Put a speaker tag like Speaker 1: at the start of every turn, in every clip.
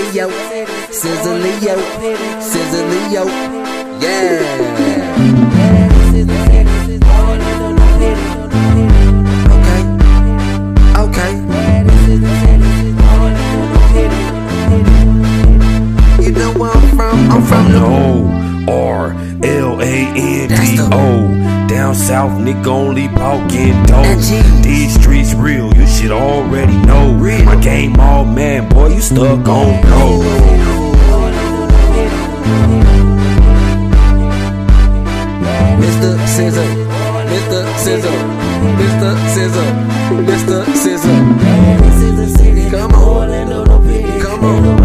Speaker 1: Leo, Sizzle Leo, Sizzle Leo, yeah. Okay, okay. You know I'm from? I'm from the
Speaker 2: O R L A N D O. Down south, nigga only talking dope. These streets real, you should already know.
Speaker 1: Real.
Speaker 2: My game boy, you stuck on go.
Speaker 1: Mr. Scissor, Mr. Scissor, Mr. Scissor, Mr. Scissor. Come on, come on.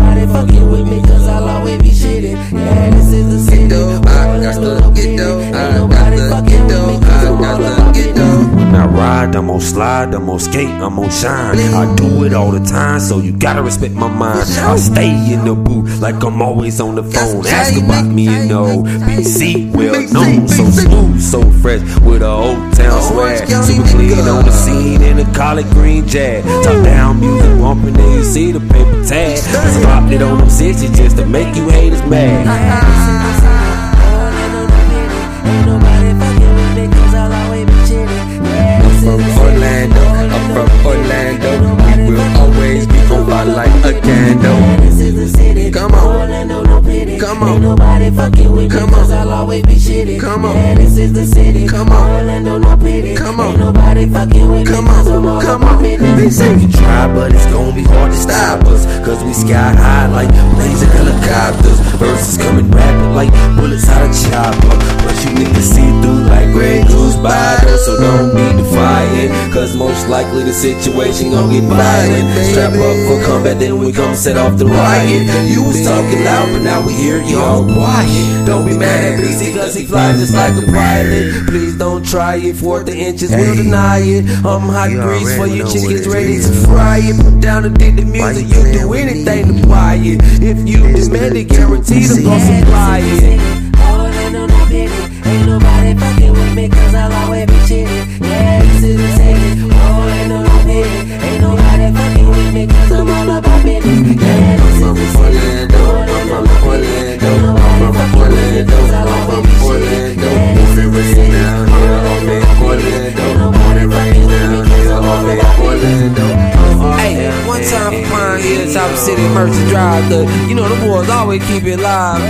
Speaker 2: I'm gon' slide, I'm gon' skate, I'm gon' shine. I do it all the time, so you gotta respect my mind. I stay in the booth like I'm always on the phone. Ask about me and know BC, well known, so smooth, so fresh with a old town swag. Super clean on the scene in a collard green jag. Top down music bumping, then you see the paper tag. Cause I dropped it on them sixty just to make you haters mad.
Speaker 3: Nobody fucking with
Speaker 1: Come
Speaker 3: me cause
Speaker 1: on.
Speaker 3: I'll always be shitting.
Speaker 1: Come on.
Speaker 3: Yeah, this is the city.
Speaker 1: Come on.
Speaker 3: Orlando, no pity.
Speaker 1: Come on.
Speaker 3: Ain't nobody fucking with
Speaker 1: Come
Speaker 3: me cause I'm
Speaker 1: on,
Speaker 3: all
Speaker 1: come on.
Speaker 3: business.
Speaker 1: BC.
Speaker 2: We try, but it's gonna be hard to stop us. Cause we sky high like blazing helicopters. Verses coming rapid like bullets out of chopper. But you niggas see through like Cause most likely the situation gon' get violent. Strap up for combat, then we come set off the riot. You was talking loud, but now we hear you all quiet. Don't be mad at BC cause he fly just like a pilot. Please don't try it. Fourth the inches, we'll deny it. I'm hot
Speaker 1: You
Speaker 2: grease for
Speaker 1: already
Speaker 2: you chickens ready to fry it. Put down and dig the music.
Speaker 1: you
Speaker 2: You do anything to buy it. If you demand it, guaranteed I'm gonna supply it.
Speaker 3: Orlando, no pity. Ain't nobody fucking with me cause I'll always City
Speaker 4: Merchant Drive. The, you know, the boys always keep it live.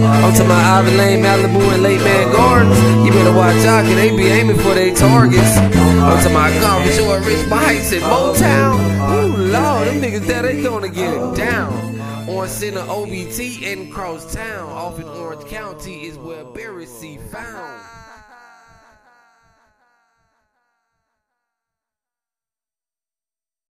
Speaker 4: I'm to my Ivey Lane, Malibu, and Lake Mann Gardens. You better watch out, cause they be aiming for their targets. I'm to my Carver Shore, Rich Heights, and Motown. Ooh, Lord, them niggas there, they gonna get it down. On Center OBT and Cross Town, off in Orange County is where Barry C found.